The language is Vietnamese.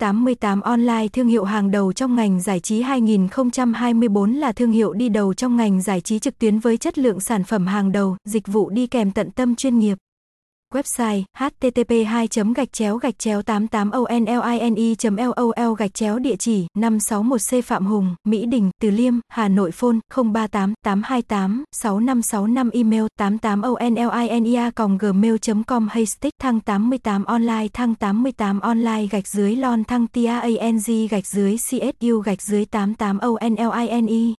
88 Online thương hiệu hàng đầu trong ngành giải trí 2024 là thương hiệu đi đầu trong ngành giải trí trực tuyến với chất lượng sản phẩm hàng đầu, dịch vụ đi kèm tận tâm chuyên nghiệp. Website http 2 gạch chéo gạch chéo 88 online lol gạch chéo địa chỉ 561 C Phạm Hùng, Mỹ Đình, Từ Liêm, Hà Nội phone 038 828 6565 email 88 onlinea gmail.com haystick thăng 88 online thăng 88 online gạch dưới lon thăng tiang gạch dưới csu gạch dưới 88 online